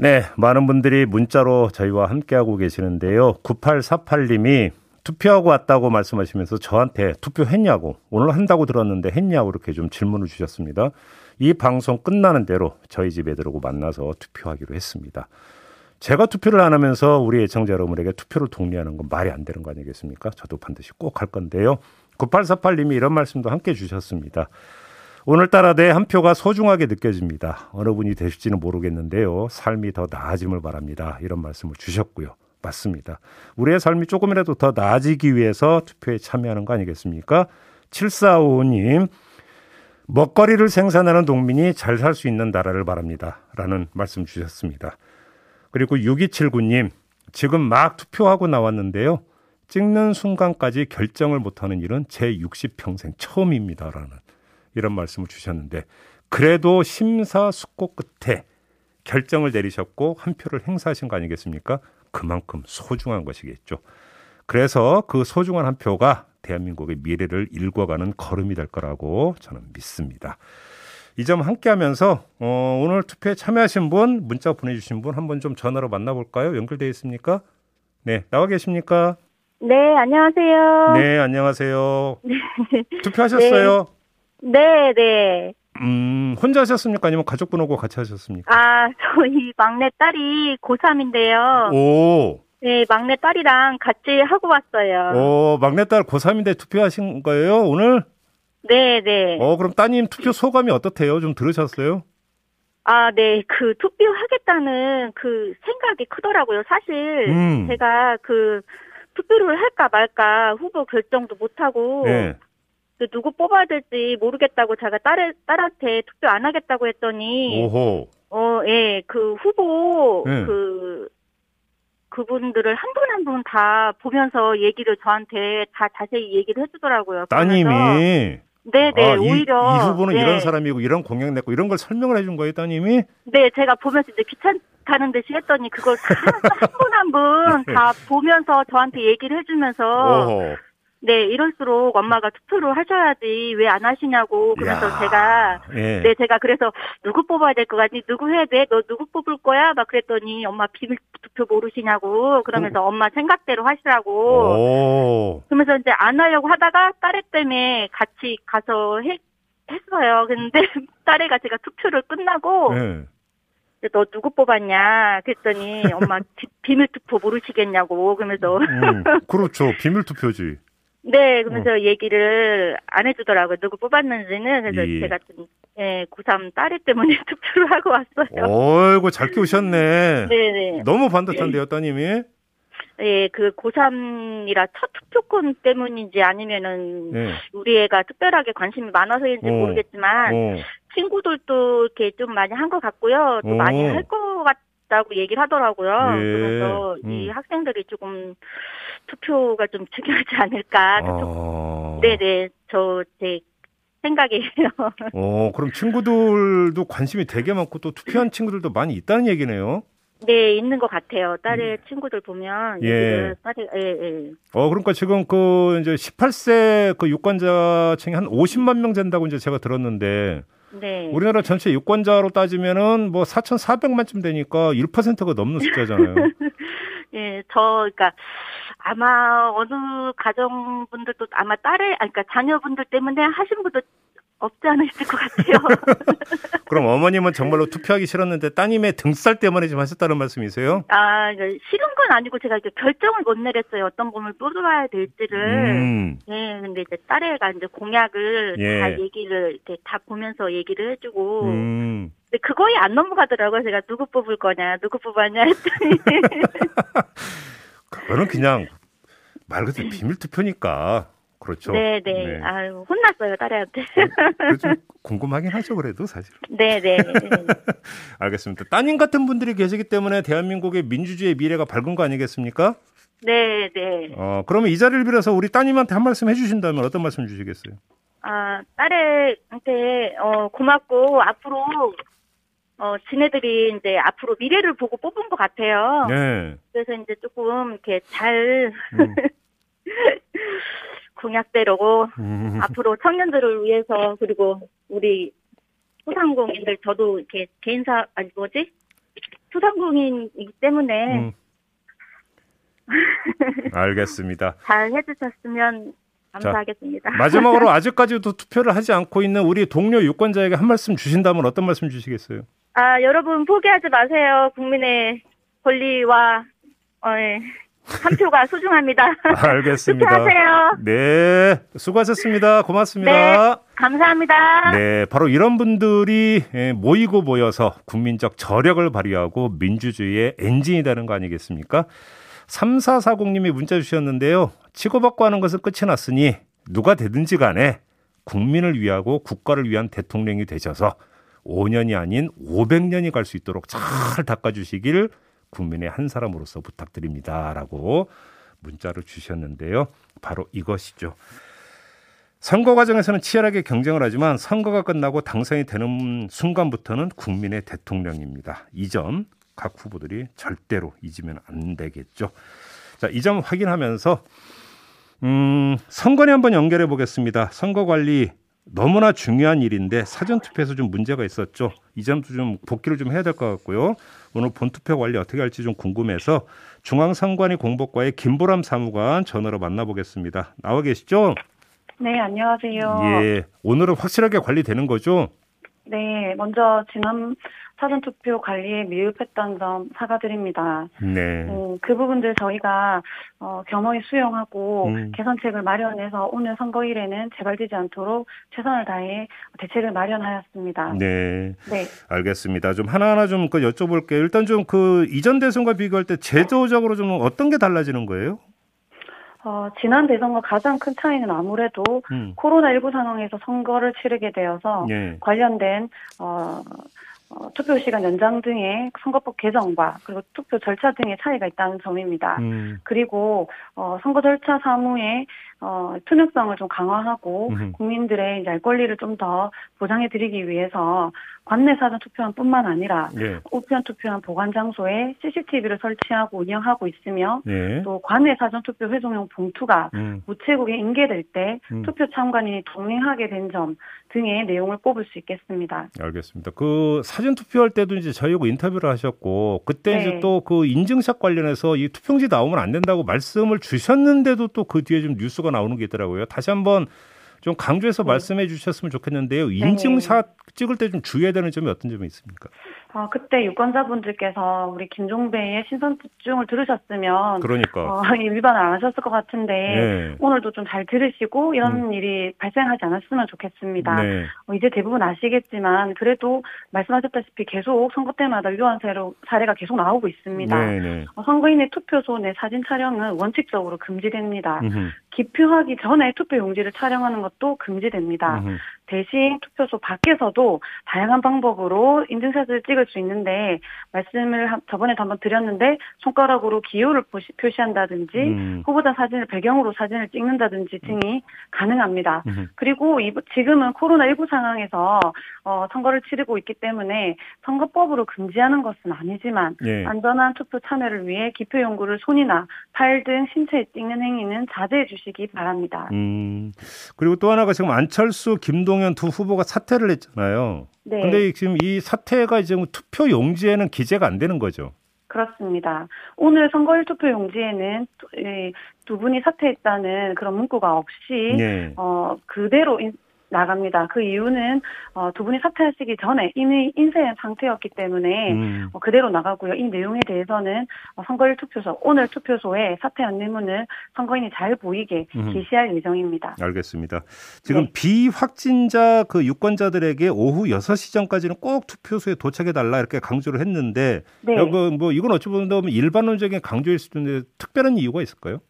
네, 많은 분들이 문자로 저희와 함께하고 계시는데요. 9848님이 투표하고 왔다고 말씀하시면서 저한테 투표했냐고, 오늘 한다고 들었는데 했냐고 이렇게 좀 질문을 주셨습니다. 이 방송 끝나는 대로 저희 집에 들어오고 만나서 투표하기로 했습니다. 제가 투표를 안 하면서 우리 애청자 여러분에게 투표를 독려하는 건 말이 안 되는 거 아니겠습니까? 저도 반드시 꼭 할 건데요. 9848님이 이런 말씀도 함께 주셨습니다. 오늘따라 내 한 표가 소중하게 느껴집니다. 어느 분이 되실지는 모르겠는데요. 삶이 더 나아짐을 바랍니다. 이런 말씀을 주셨고요. 맞습니다. 우리의 삶이 조금이라도 더 나아지기 위해서 투표에 참여하는 거 아니겠습니까? 7455님, 먹거리를 생산하는 농민이 잘 살 수 있는 나라를 바랍니다. 라는 말씀 주셨습니다. 그리고 6279님, 지금 막 투표하고 나왔는데요. 찍는 순간까지 결정을 못하는 일은 제 60평생 처음입니다. 라는 이런 말씀을 주셨는데, 그래도 심사숙고 끝에 결정을 내리셨고 한 표를 행사하신 거 아니겠습니까? 그만큼 소중한 것이겠죠. 그래서 그 소중한 한 표가 대한민국의 미래를 일궈가는 걸음이 될 거라고 저는 믿습니다. 이 점 함께 하면서 어, 오늘 투표에 참여하신 분, 문자 보내주신 분 한번 좀 전화로 만나볼까요? 연결되어 있습니까? 네, 나와 계십니까? 네, 안녕하세요. 네, 안녕하세요. 네. 투표하셨어요? 네, 네. 음, 혼자 하셨습니까? 아니면 가족분하고 같이 하셨습니까? 아, 저희 막내 딸이 고3인데요. 오. 네, 막내 딸이랑 같이 하고 왔어요. 오, 막내 딸 고3인데 투표하신 거예요, 오늘? 네, 네. 어, 그럼 따님 투표 소감이 어떻대요? 좀 들으셨어요? 아, 네. 그 투표하겠다는 그 생각이 크더라고요. 사실 음. 제가 그 투표를 할까 말까 후보 결정도 못 하고 네. 그 누구 뽑아야 될지 모르겠다고 제가 딸 딸한테 투표 안 하겠다고 했더니 오호. 어, 예. 그 후보 네. 그 그분들을 한 분 한 분 다 보면서 얘기를 저한테 다 자세히 얘기를 해주더라고요. 따님이 네네 아, 이, 오히려 이 후보는 네. 이런 사람이고 이런 공약 냈고 이런 걸 설명을 해준 거예요, 따님이? 네 제가 보면서 이제 귀찮다는 듯이 했더니 그걸 한 분 한 분 다 보면서 저한테 얘기를 해주면서 오호. 네 이럴수록 엄마가 투표를 하셔야지 왜 안 하시냐고 그래서 야. 제가 예. 네 제가 그래서 누구 뽑아야 될 것 같니 누구 해야 돼 너 누구 뽑을 거야 막 그랬더니 엄마 비밀 투표 모르시냐고 그러면서 엄마 생각대로 하시라고 오. 그러면서 이제 안 하려고 하다가 딸애 때문에 같이 가서 해, 했어요. 근데 딸애가 제가 투표를 끝나고 예. 너 누구 뽑았냐 그랬더니 엄마 비, 비밀 투표 모르시겠냐고 그러면서 음, 그렇죠. 비밀 투표지. 네 그러면서 얘기를 안 해주더라고요. 누구 뽑았는지는 그래서 예. 제가 좀 예, 고3 딸애 때문에 투표를 하고 왔어요. 어이구, 잘 키우셨네. 네네. 너무 반듯한데요, 따님이? 예, 그 고3이라 첫 투표권 때문인지 아니면은 예. 우리 애가 특별하게 관심이 많아서인지 어. 모르겠지만 어. 친구들도 이렇게 좀 많이 한 것 같고요. 또 오. 많이 할 것 같 다고 얘기를 하더라고요. 예. 그래서 이 음. 학생들이 조금 투표가 좀 중요하지 않을까. 아. 네네, 저 제 생각이에요. 어, 그럼 친구들도 관심이 되게 많고 또 투표한 친구들도 많이 있다는 얘기네요. 네, 있는 것 같아요. 딸의 친구들 보면 음. 예. 딸이 예, 예. 어, 그러니까 지금 그 이제 18세 그 유권자층이 한 50만 명 된다고 이제 제가 들었는데 네. 우리나라 전체 유권자로 따지면은 뭐 4,400만쯤 되니까 1%가 넘는 숫자잖아요. 예, 저, 그니까, 아마, 어느 가정분들도 아마 딸의, 아니, 그니까 자녀분들 때문에 하신 분도 없지 있을 것 같아요. 그럼 어머님은 정말로 투표하기 싫었는데 따님의 등살 때문에 좀 하셨다는 말씀이세요? 아, 이제 싫은 건 아니고 제가 이제 결정을 못 내렸어요. 어떤 분을 뽑아야 될지를. 음. 예, 근데 이제 딸애가 이제 공약을 예. 다 얘기를, 이렇게 다 보면서 얘기를 해주고. 음. 근데 그거에 안 넘어가더라고요. 제가 누구 뽑을 거냐, 누구 뽑았냐 했더니. 그거는 그냥 말 그대로 비밀 투표니까. 그렇죠. 네네. 아유, 혼났어요, 딸애한테. 좀 궁금하긴 하죠, 그래도 사실. 네네. 알겠습니다. 따님 같은 분들이 계시기 때문에 대한민국의 민주주의의 미래가 밝은 거 아니겠습니까? 네네. 어, 그러면 이 자리를 빌어서 우리 따님한테 한 말씀 해주신다면 어떤 말씀 주시겠어요? 아, 딸애한테, 어, 고맙고, 앞으로, 어, 지네들이 이제 앞으로 미래를 보고 뽑은 것 같아요. 네. 그래서 이제 조금 이렇게 잘, 음. 공약대로 음. 앞으로 청년들을 위해서, 그리고 우리 소상공인들 저도 이렇게 개인사, 아니 뭐지? 소상공인이기 때문에 음. 알겠습니다. 잘 해주셨으면 감사하겠습니다. 자, 마지막으로 아직까지도 투표를 하지 않고 있는 우리 동료 유권자에게 한 말씀 주신다면 어떤 말씀 주시겠어요? 아 여러분 포기하지 마세요. 국민의 권리와 어, 예. 한 표가 소중합니다. 알겠습니다. 투표하세요. 네, 수고하셨습니다. 고맙습니다. 네, 감사합니다. 네, 바로 이런 분들이 예, 모이고 모여서 국민적 저력을 발휘하고 민주주의의 엔진이 되는 거 아니겠습니까? 3440님이 문자 주셨는데요. 치고받고 하는 것은 끝이 났으니 누가 되든지 간에 국민을 위하고 국가를 위한 대통령이 되셔서 5년이 아닌 500년이 갈 수 있도록 잘 닦아주시길 국민의 한 사람으로서 부탁드립니다. 라고 문자를 주셨는데요. 바로 이것이죠. 선거 과정에서는 치열하게 경쟁을 하지만 선거가 끝나고 당선이 되는 순간부터는 국민의 대통령입니다. 이 점 각 후보들이 절대로 잊으면 안 되겠죠. 자, 이 점 확인하면서 음, 선거에 한번 연결해 보겠습니다. 선거 관리 너무나 중요한 일인데 사전 투표에서 좀 문제가 있었죠. 이 점도 좀 복귀를 좀 해야 될 것 같고요. 오늘 본투표 관리 어떻게 할지 좀 궁금해서 중앙선관위 공보과의 김보람 사무관 전화로 만나보겠습니다. 나와 계시죠? 네, 안녕하세요. 예, 오늘은 확실하게 관리되는 거죠? 네, 먼저 지난 사전 투표 관리에 미흡했던 점 사과드립니다. 네. 음, 그 부분들 저희가 어, 겸허히 수용하고 음. 개선책을 마련해서 오늘 선거일에는 재발되지 않도록 최선을 다해 대책을 마련하였습니다. 네. 네. 알겠습니다. 좀 하나하나 좀 그 여쭤볼게요. 일단 좀 그 이전 대선과 비교할 때 제도적으로 좀 어떤 게 달라지는 거예요? 어, 지난 대선과 가장 큰 차이는 아무래도 음. 코로나19 상황에서 선거를 치르게 되어서 예. 관련된 어, 어, 투표 시간 연장 등의 선거법 개정과 그리고 투표 절차 등의 차이가 있다는 점입니다. 음. 그리고 어, 선거 절차 사무의 어, 투명성을 좀 강화하고 음. 국민들의 이제 알 권리를 좀 더 보장해 드리기 위해서 관내 사전 투표함뿐만 아니라 예. 우편 투표함 보관 장소에 CCTV를 설치하고 운영하고 있으며 예. 또 관내 사전 투표 회동용 봉투가 음. 우체국에 인계될 때 음. 투표 참관인이 동행하게 된 점 등의 내용을 뽑을 수 있겠습니다. 알겠습니다. 그 사전 투표할 때도 이제 저희하고 인터뷰를 하셨고 그때 네. 이제 또 그 인증샷 관련해서 이 투표용지 나오면 안 된다고 말씀을 주셨는데도 또 그 뒤에 좀 뉴스가 나오는 게 있더라고요. 다시 한번 좀 강조해서 네. 말씀해 주셨으면 좋겠는데요. 네. 인증샷 찍을 때 좀 주의해야 되는 점이 어떤 점이 있습니까? 아, 그때 유권자분들께서 우리 김종배의 신선 집중을 들으셨으면 그러니까 어, 위반을 안 하셨을 것 같은데 네. 오늘도 좀 잘 들으시고 이런 음. 일이 발생하지 않았으면 좋겠습니다. 네. 어, 이제 대부분 아시겠지만 그래도 말씀하셨다시피 계속 선거 때마다 위헌 사례가 계속 나오고 있습니다. 네, 네. 어, 선거인의 투표소 내 사진 촬영은 원칙적으로 금지됩니다. 음흠. 기표하기 전에 투표 용지를 촬영하는 것도 금지됩니다. 대신 투표소 밖에서도 다양한 방법으로 인증샷을 찍을 수 있는데 말씀을 저번에도 한번 드렸는데 손가락으로 기호를 표시한다든지 음. 후보자 사진을 배경으로 사진을 찍는다든지 등이 가능합니다. 음. 그리고 지금은 코로나19 상황에서 어, 선거를 치르고 있기 때문에 선거법으로 금지하는 것은 아니지만 예. 안전한 투표 참여를 위해 기표 용구를 손이나 팔 등 신체에 찍는 행위는 자제해 주시기 바랍니다. 음. 그리고 또 하나가 지금 안철수, 김동 김동연 두 후보가 사퇴를 했잖아요. 네. 근데 지금 이 사퇴가 이제 뭐 투표 용지에는 기재가 안 되는 거죠. 그렇습니다. 오늘 선거일 투표 용지에는 두 분이 사퇴했다는 그런 문구가 없이 네. 어 그대로 나갑니다. 그 이유는 어, 두 분이 사퇴하시기 전에 이미 인쇄한 상태였기 때문에 음. 어, 그대로 나가고요. 이 내용에 대해서는 어, 선거일 투표소 오늘 투표소에 사퇴 안내문을 선거인이 잘 보이게 음. 게시할 예정입니다. 알겠습니다. 지금 네. 비확진자 그 유권자들에게 오후 6시 전까지는 꼭 투표소에 도착해 달라 이렇게 강조를 했는데 네. 뭐, 뭐 이건 어찌 보면 일반론적인 강조일 수도 있는데 특별한 이유가 있을까요?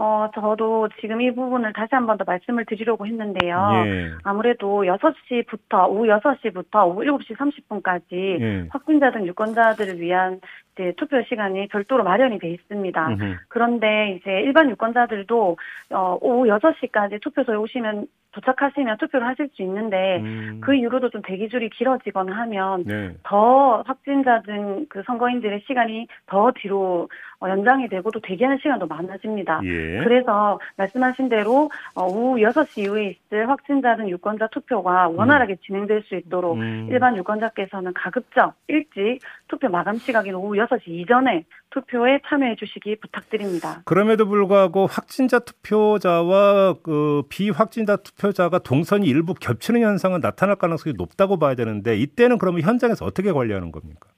어, 저도 지금 이 부분을 다시 한 번 더 말씀을 드리려고 했는데요. 예. 아무래도 6시부터, 오후 6시부터 오후 7시 30분까지 예. 확진자 등 유권자들을 위한 이제 투표 시간이 별도로 마련이 돼 있습니다. 음흠. 그런데 이제 일반 유권자들도 어, 오후 6시까지 투표소에 오시면 도착하시면 투표를 하실 수 있는데 음. 그 이후로도 좀 대기줄이 길어지거나 하면 네. 더 확진자 등 그 선거인들의 시간이 더 뒤로 어, 연장이 되고 또 대기하는 시간도 많아집니다. 예. 예. 그래서 말씀하신 대로 어, 오후 6시 이후에 있을 확진자 등 유권자 투표가 원활하게 음. 진행될 수 있도록 음. 일반 유권자께서는 가급적 일찍 투표 마감 시각인 오후 6시 이전에 투표에 참여해 주시기 부탁드립니다. 그럼에도 불구하고 확진자 투표자와 그 비확진자 투표자가 동선이 일부 겹치는 현상은 나타날 가능성이 높다고 봐야 되는데 이때는 그러면 현장에서 어떻게 관리하는 겁니까?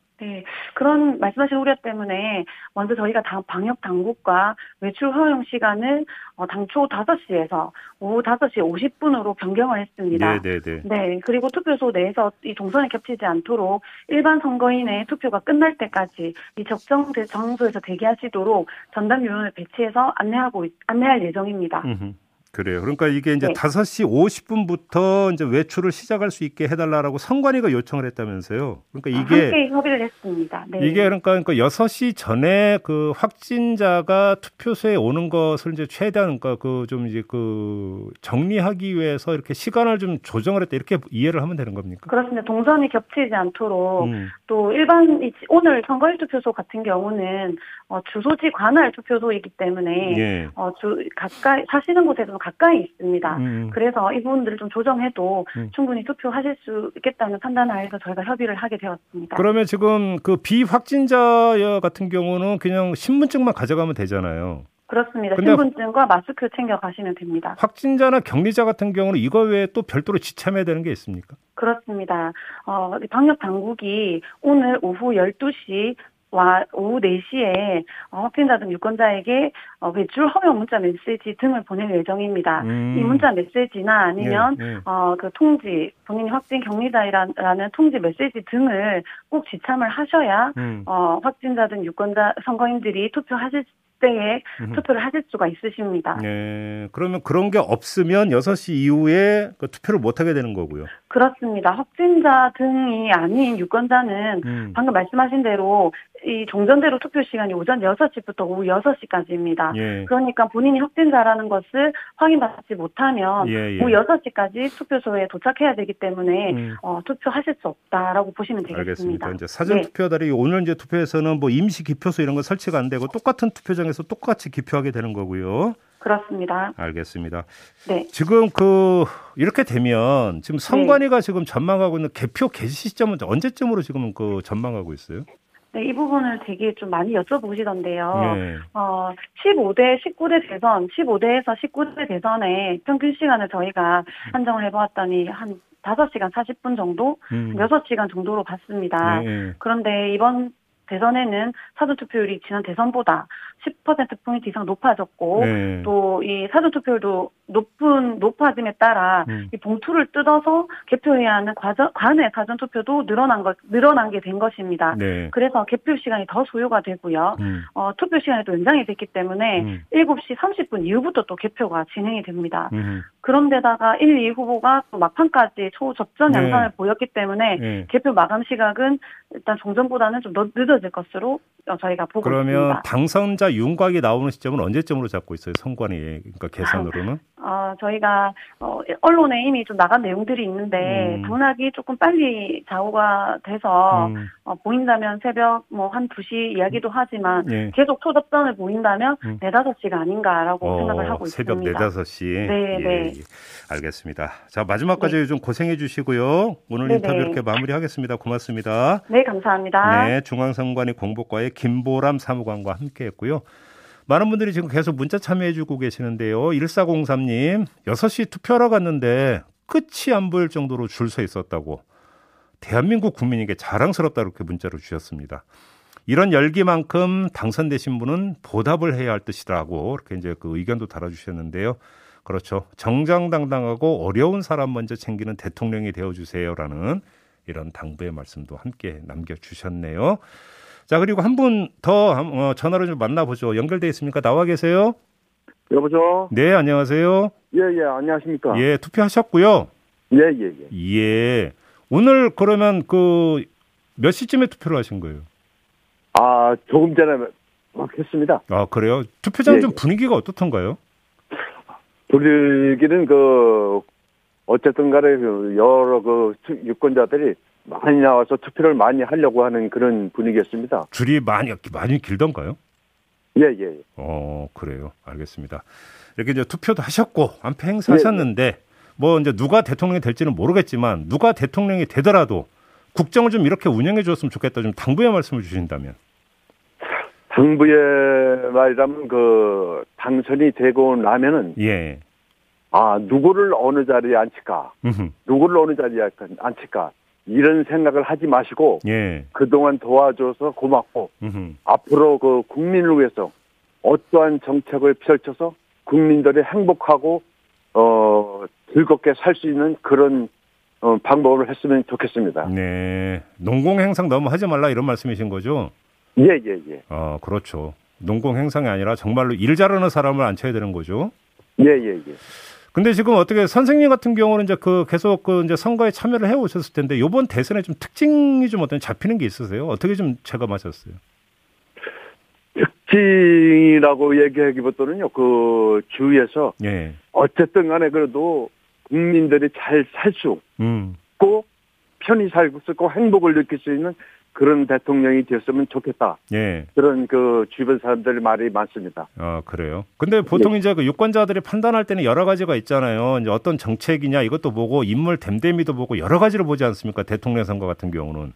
네, 그런 말씀하신 우려 때문에 먼저 저희가 당, 방역 당국과 외출 허용 시간을 어, 당초 5시에서 오후 5시 50분으로 변경을 했습니다. 네, 네, 네. 네, 그리고 투표소 내에서 이 동선이 겹치지 않도록 일반 선거인의 투표가 끝날 때까지 이 적정 장소에서 대기하시도록 전담 요원을 배치해서 안내하고 안내할 예정입니다. 음흠. 그래요. 그러니까 이게 이제 네. 5시 50분부터 이제 외출을 시작할 수 있게 해달라고 선관위가 요청을 했다면서요. 그러니까 아, 이게. 아, 함께 협의를 했습니다. 네. 이게 그러니까, 그러니까 6시 전에 그 확진자가 투표소에 오는 것을 이제 최대한 그러니까 그 좀 이제 그 정리하기 위해서 이렇게 시간을 좀 조정을 했다 이렇게 이해를 하면 되는 겁니까? 그렇습니다. 동선이 겹치지 않도록 음. 또 일반 오늘 선거일 투표소 같은 경우는 어, 주소지 관할 투표소이기 때문에 예. 어, 주, 가까이 사시는 곳에서 가까이 있습니다. 음. 그래서 이 부분들을 좀 조정해도 음. 충분히 투표하실 수 있겠다는 판단하에서 저희가 협의를 하게 되었습니다. 그러면 지금 그 비확진자 같은 경우는 그냥 신분증만 가져가면 되잖아요. 그렇습니다. 신분증과 마스크 챙겨 가시면 됩니다. 확진자나 격리자 같은 경우는 이거 외에 또 별도로 지참해야 되는 게 있습니까? 그렇습니다. 어, 방역 당국이 오늘 오후 12시 와 오후 4시에 어, 확진자 등 유권자에게 어, 외출 허용 문자 메시지 등을 보낼 예정입니다. 음. 이 문자 메시지나 아니면 네, 네. 어, 그 통지 본인이 확진 격리자라는 통지 메시지 등을 꼭 지참을 하셔야 음. 어, 확진자 등 유권자 선거인들이 투표하실 때에 음. 투표를 하실 수가 있으십니다. 네. 그러면 그런 게 없으면 6시 이후에 그 투표를 못 하게 되는 거고요. 그렇습니다. 확진자 등이 아닌 유권자는 음. 방금 말씀하신 대로 이 종전대로 투표 시간이 오전 6시부터 오후 6시까지입니다. 예. 그러니까 본인이 확진자라는 것을 확인받지 못하면 예, 예. 오후 6시까지 투표소에 도착해야 되기 때문에 음. 어, 투표하실 수 없다라고 보시면 되겠습니다. 알겠습니다. 이제 사전 네. 투표달이 오늘 이제 투표에서는 뭐 임시 기표소 이런 거 설치가 안 되고 똑같은 투표장에서 똑같이 기표하게 되는 거고요. 그렇습니다. 알겠습니다. 네. 지금 그 이렇게 되면 지금 선관위가 네. 지금 전망하고 있는 개표 개시 시점은 언제쯤으로 지금 그 전망하고 있어요? 네, 이 부분을 되게 좀 많이 여쭤보시던데요. 네. 어, 15대 19대 대선, 15대에서 19대 대선의 평균 시간을 저희가 한정을 해보았더니 한 5시간 40분 정도, 음. 6시간 정도로 봤습니다. 네. 그런데 이번 대선에는 사전투표율이 지난 대선보다 10%포인트 이상 높아졌고 네. 또이 사전투표율도 높은 높아짐에 따라 음. 이 봉투를 뜯어서 개표해야 하는 과정 관외 사전투표도 늘어난 것 늘어난 게 된 것입니다. 네. 그래서 개표 시간이 더 소요가 되고요. 음. 어, 투표 시간이 또 연장이 됐기 때문에 음. 7시 30분 이후부터 또 개표가 진행이 됩니다. 음. 그런데다가 1, 2 후보가 또 막판까지 초접전 네. 양상을 네. 보였기 때문에 네. 개표 마감 시각은 일단 종전보다는 좀 늦어질 것으로 저희가 보고 그러면 있습니다. 그러면 당선자 윤곽이 나오는 시점은 언제쯤으로 잡고 있어요? 선관위 그러니까 계산으로는? 어, 저희가 어, 언론에 이미 좀 나간 내용들이 있는데 음. 당락이 조금 빨리 좌우가 돼서 음. 어, 보인다면 새벽 뭐 한 2시 이야기도 하지만 예. 계속 초접전을 보인다면 음. 4, 5시가 아닌가라고 어, 생각을 하고 새벽 있습니다. 새벽 4, 5시. 네, 예, 네. 예. 알겠습니다. 자, 마지막까지 네. 좀 고생해 주시고요. 오늘 네네. 인터뷰 이렇게 마무리하겠습니다. 고맙습니다. 네, 감사합니다. 네, 중앙선관위 공보과의 김보람 사무관과 함께 했고요. 많은 분들이 지금 계속 문자 참여해주고 계시는데요. 1403님, 6시 투표하러 갔는데 끝이 안 보일 정도로 줄 서 있었다고. 대한민국 국민에게 자랑스럽다 이렇게 문자로 주셨습니다. 이런 열기만큼 당선되신 분은 보답을 해야 할 뜻이라고 이렇게 이제 그 의견도 달아주셨는데요. 그렇죠. 정정당당하고 어려운 사람 먼저 챙기는 대통령이 되어주세요라는 이런 당부의 말씀도 함께 남겨주셨네요. 자, 그리고 한 분더 어, 전화로 좀 만나보죠. 연결돼 있습니까? 나와 계세요? 여보죠? 네, 안녕하세요. 예, 예, 안녕하십니까? 예, 투표하셨고요. 예, 예, 예. 예. 오늘 그러면 그 몇 시쯤에 투표를 하신 거예요? 아, 조금 전에 막 했습니다. 아, 그래요? 투표장 예, 좀 예. 분위기가 어떻던가요? 분위기는 그, 어쨌든 간에 그 여러 그 유권자들이 많이 나와서 투표를 많이 하려고 하는 그런 분위기였습니다. 줄이 많이 많이 길던가요? 예, 예, 예. 어, 그래요. 알겠습니다. 이렇게 이제 투표도 하셨고, 안패 행사하셨는데, 예, 예. 뭐 이제 누가 대통령이 될지는 모르겠지만, 누가 대통령이 되더라도 국정을 좀 이렇게 운영해 줬으면 좋겠다. 좀 당부의 말씀을 주신다면. 당부의 말이라면 그 당선이 되고 나면은 예. 아 누구를 어느 자리에 앉힐까, 누구를 어느 자리에 앉힐까 이런 생각을 하지 마시고 예. 그동안 도와줘서 고맙고 음흠. 앞으로 그 국민을 위해서 어떠한 정책을 펼쳐서 국민들이 행복하고 어 즐겁게 살 수 있는 그런 어, 방법을 했으면 좋겠습니다. 네. 농공 행상 너무 하지 말라 이런 말씀이신 거죠? 예, 예, 예. 아, 그렇죠. 농공 행상이 아니라 정말로 일 잘하는 사람을 앉혀야 되는 거죠? 예, 예, 예. 근데 지금 어떻게 선생님 같은 경우는 이제 그 계속 그 이제 선거에 참여를 해 오셨을 텐데 요번 대선에 좀 특징이 좀 어떤 잡히는 게 있으세요? 어떻게 좀 체감하셨어요? 특징이라고 얘기하기보다는요, 그 주위에서 예. 어쨌든 간에 그래도 국민들이 잘 살수 음. 있고 편히 살고 있고 행복을 느낄 수 있는 그런 대통령이 되었으면 좋겠다. 예. 그런 그 주변 사람들 말이 많습니다. 아 그래요. 근데 보통 예. 이제 그 유권자들이 판단할 때는 여러 가지가 있잖아요. 이제 어떤 정책이냐 이것도 보고 인물 댐댐이도 보고 여러 가지를 보지 않습니까? 대통령 선거 같은 경우는.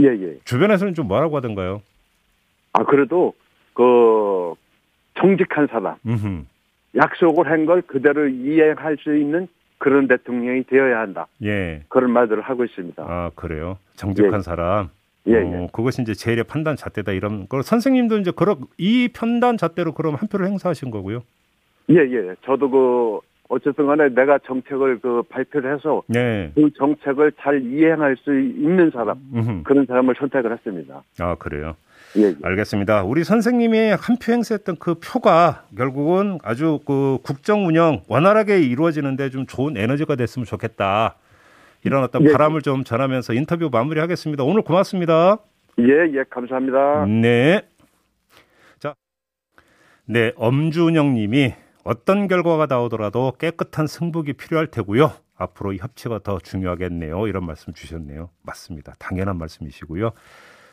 예 예. 주변에서는 좀 뭐라고 하던가요? 아 그래도 그 정직한 사람, 음흠. 약속을 한 걸 그대로 이행할 수 있는 그런 대통령이 되어야 한다. 예. 그런 말들을 하고 있습니다. 아 그래요. 정직한 예. 사람. 예, 예. 어, 그것이 이제 제일의 판단 잣대다 이런 걸 선생님도 이제 그런 이 판단 잣대로 그럼 한 표를 행사하신 거고요. 예, 예. 저도 그 어쨌든 간에 내가 정책을 그 발표를 해서 네. 그 정책을 잘 이행할 수 있는 사람 음흠. 그런 사람을 선택을 했습니다. 아, 그래요. 예, 예. 알겠습니다. 우리 선생님이 한 표 행사했던 그 표가 결국은 아주 그 국정 운영 원활하게 이루어지는데 좀 좋은 에너지가 됐으면 좋겠다. 이런 어떤 예. 바람을 좀 전하면서 인터뷰 마무리하겠습니다. 오늘 고맙습니다. 예, 예, 감사합니다. 네. 자, 네, 엄준영 님이 어떤 결과가 나오더라도 깨끗한 승복이 필요할 테고요. 앞으로 이 협치가 더 중요하겠네요. 이런 말씀 주셨네요. 맞습니다. 당연한 말씀이시고요.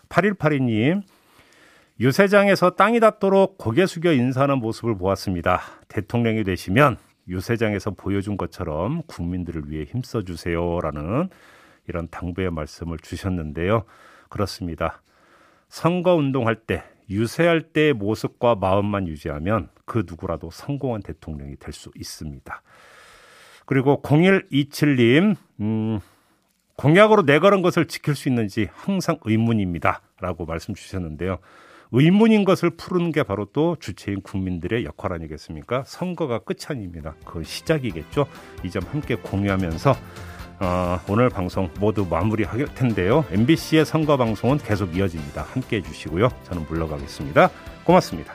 8182님, 유세장에서 땅이 닿도록 고개 숙여 인사하는 모습을 보았습니다. 대통령이 되시면 유세장에서 보여준 것처럼 국민들을 위해 힘써 주세요라는 이런 당부의 말씀을 주셨는데요. 그렇습니다. 선거 운동할 때 유세할 때의 모습과 마음만 유지하면 그 누구라도 성공한 대통령이 될 수 있습니다. 그리고 0127님, 음, 공약으로 내걸은 것을 지킬 수 있는지 항상 의문입니다. 라고 말씀 주셨는데요. 의문인 것을 푸는 게 바로 또 주체인 국민들의 역할 아니겠습니까? 선거가 끝이 아닙니다. 그건 시작이겠죠. 이 점 함께 공유하면서 어, 오늘 방송 모두 마무리할 텐데요. MBC의 선거 방송은 계속 이어집니다. 함께 해주시고요. 저는 물러가겠습니다. 고맙습니다.